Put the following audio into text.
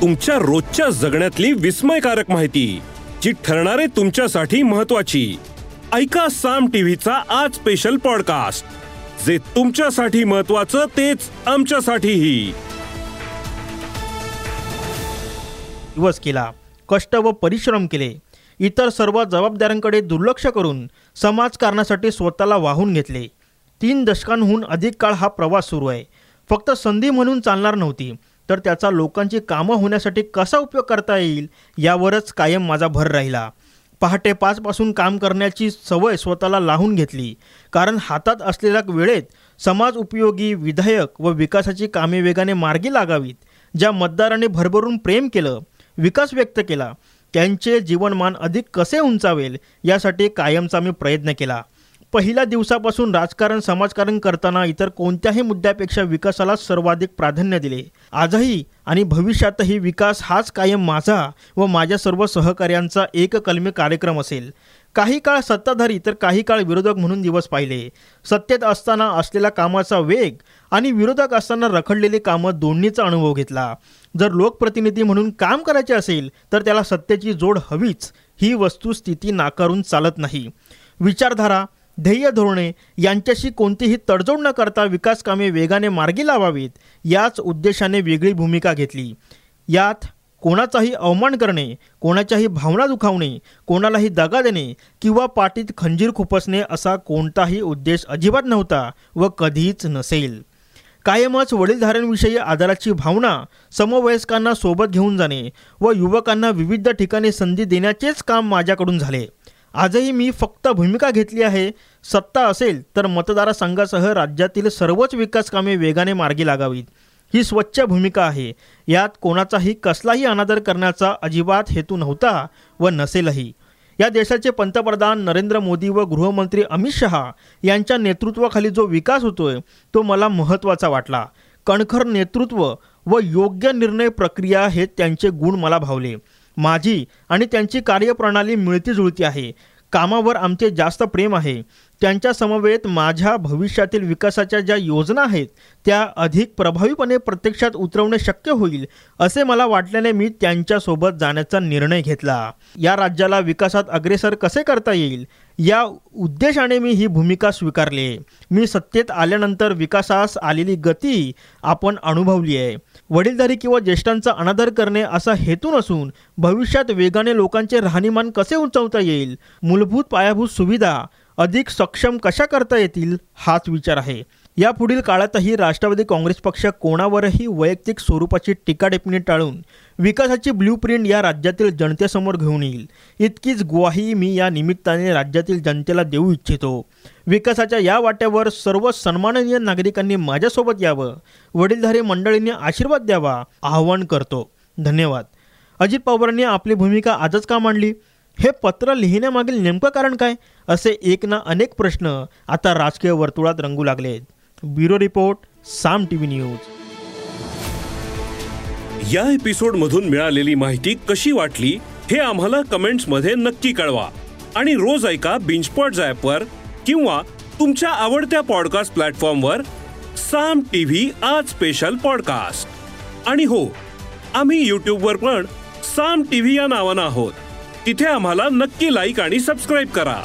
तुमच्या रोजच्या जगण्यातली विस्मयकारक माहिती जी ठरणारे तुमच्यासाठी महत्वाची ऐका साम टीव्हीचा आज स्पेशल पॉडकास्ट जे तुमच्यासाठी महत्वाचं तेच आमच्यासाठीही. दिवस केला कष्ट व परिश्रम केले. इतर सर्व जबाबदाऱ्यांकडे दुर्लक्ष करून समाजकारणासाठी स्वतःला वाहून घेतले. तीन दशकांहून अधिक काळ हा प्रवास सुरू आहे. फक्त संधी म्हणून चालणार नव्हती. तर त्याचा लोकांची कामं होण्यासाठी कसा उपयोग करता येईल यावरच कायम माझा भर राहिला. पहाटे पाचपासून काम करण्याची सवय स्वतःला लावून घेतली. कारण हातात असलेल्या वेळेत समाज उपयोगी विधायक व विकासाची कामे वेगाने मार्गी लागावीत ज्या मतदाराने भरभरून प्रेम केलं विकास व्यक्त केला त्यांचे जीवनमान अधिक कसे उंचावेल यासाठी कायमचा मी प्रयत्न केला. पहिल्या दिवसापासून राजकारण समाजकारण करताना इतर कोणत्याही मुद्द्यापेक्षा विकासाला सर्वाधिक प्राधान्य दिले. आजही आणि भविष्यातही विकास हाच कायम माझा व माझ्या सर्व सहकार्यांचा एककलमी कार्यक्रम असेल. काही काळ सत्ताधारी तर काही काळ विरोधक म्हणून दिवस पाहिले. सत्तेत असताना असलेल्या कामाचा वेग आणि विरोधक असताना रखडलेली कामं दोन्हीचा अनुभव घेतला. जर लोकप्रतिनिधी म्हणून काम करायचे असेल तर त्याला सत्तेची जोड हवीच. ही वस्तुस्थिती नाकारून चालत नाही. विचारधारा ध्येय धोरणे यांच्याशी कोणतीही तडजोड न करता विकास कामे वेगाने मार्गी लावावीत याच उद्देशाने वेगळी भूमिका घेतली. यात कोणाचाही अवमान करणे कोणाच्याही भावना दुखावणे कोणालाही दगा देणे किंवा पाठीत खंजीर खुपसणे असा कोणताही उद्देश अजिबात नव्हता व कधीच नसेल. कायमच वडीलधाऱ्यांविषयी आदराची भावना समवयस्कांना सोबत घेऊन जाणे व युवकांना विविध ठिकाणी संधी देण्याचेच काम माझ्याकडून झाले. आजही मी फक्त भूमिका घेतली आहे. सत्ता असेल तर मतदारसंघासह राज्यातील सर्वच विकास कामे वेगाने मार्गी लागावीत. ही स्वच्छ भूमिका आहे. यात कोणाचाही कसलाही अनादर करण्याचा अजिबात हेतू नव्हता व नसेलही. या देशाचे पंतप्रधान नरेंद्र मोदी व गृहमंत्री अमित शहा यांच्या नेतृत्वाखाली जो विकास होतोय तो मला महत्त्वाचा वाटला. कणखर नेतृत्व व योग्य निर्णय प्रक्रिया हे त्यांचे गुण मला भावले. माझी आणि त्यांची कार्यप्रणाली मिळतीजुळती आहे. कामावर आमचे जास्त प्रेम आहे. त्यांच्या समवेत माझ्या भविष्यातील विकासाच्या ज्या योजना आहेत त्या अधिक प्रभावीपणे प्रत्यक्षात उतरवणे शक्य होईल असे मला वाटल्याने मी त्यांच्यासोबत जाण्याचा निर्णय घेतला. या राज्याला विकासात अग्रेसर कसे करता येईल या उद्देशाने मी ही भूमिका स्वीकारली. मी सत्तेत आल्यानंतर विकासास आलेली गती आपण अनुभवली आहे. वडीलधारी किंवा ज्येष्ठांचा अनादर करणे असा हेतू नसून भविष्यात वेगाने लोकांचे राहणीमान कसे उंचावता येईल मूलभूत पायाभूत सुविधा अधिक सक्षम कशा करता येतील हाच विचार आहे. यापुढील काळातही राष्ट्रवादी काँग्रेस पक्ष कोणावरही वैयक्तिक स्वरूपाची टीका टिपणी टाळून विकासाची ब्लूप्रिंट या राज्यातील जनतेसमोर घेऊन येईल. इतकीच ग्वाही मी या निमित्ताने राज्यातील जनतेला देऊ इच्छितो. विकासाच्या या वाट्यावर सर्व सन्माननीय नागरिकांनी माझ्यासोबत यावं. वडीलधारी मंडळींनी आशीर्वाद द्यावा आवाहन करतो. धन्यवाद. अजित पवारांनी आपली भूमिका आजच का मांडली? हे पत्र लिहिण्यामागील नेमकं कारण काय? असे एक ना अनेक प्रश्न आता राजकीय वर्तुळात रंगू लागले आहेत bureau report Saam T V news. या एपिसोड मधून मिळालेली माहिती कशी वाटली हे आम्हाला कमेंट्समध्ये नक्की कळवा. आणि रोज ऐका बिंचपॉट वर किंवा तुमच्या आवडत्या पॉडकास्ट प्लॅटफॉर्मवर साम टीव्ही आज स्पेशल पॉडकास्ट आणि हो आम्ही यूट्यूबवर पण साम टीव्ही या नावानं आहोत. तिथे आम्हाला नक्की लाईक आणि सबस्क्राईब करा.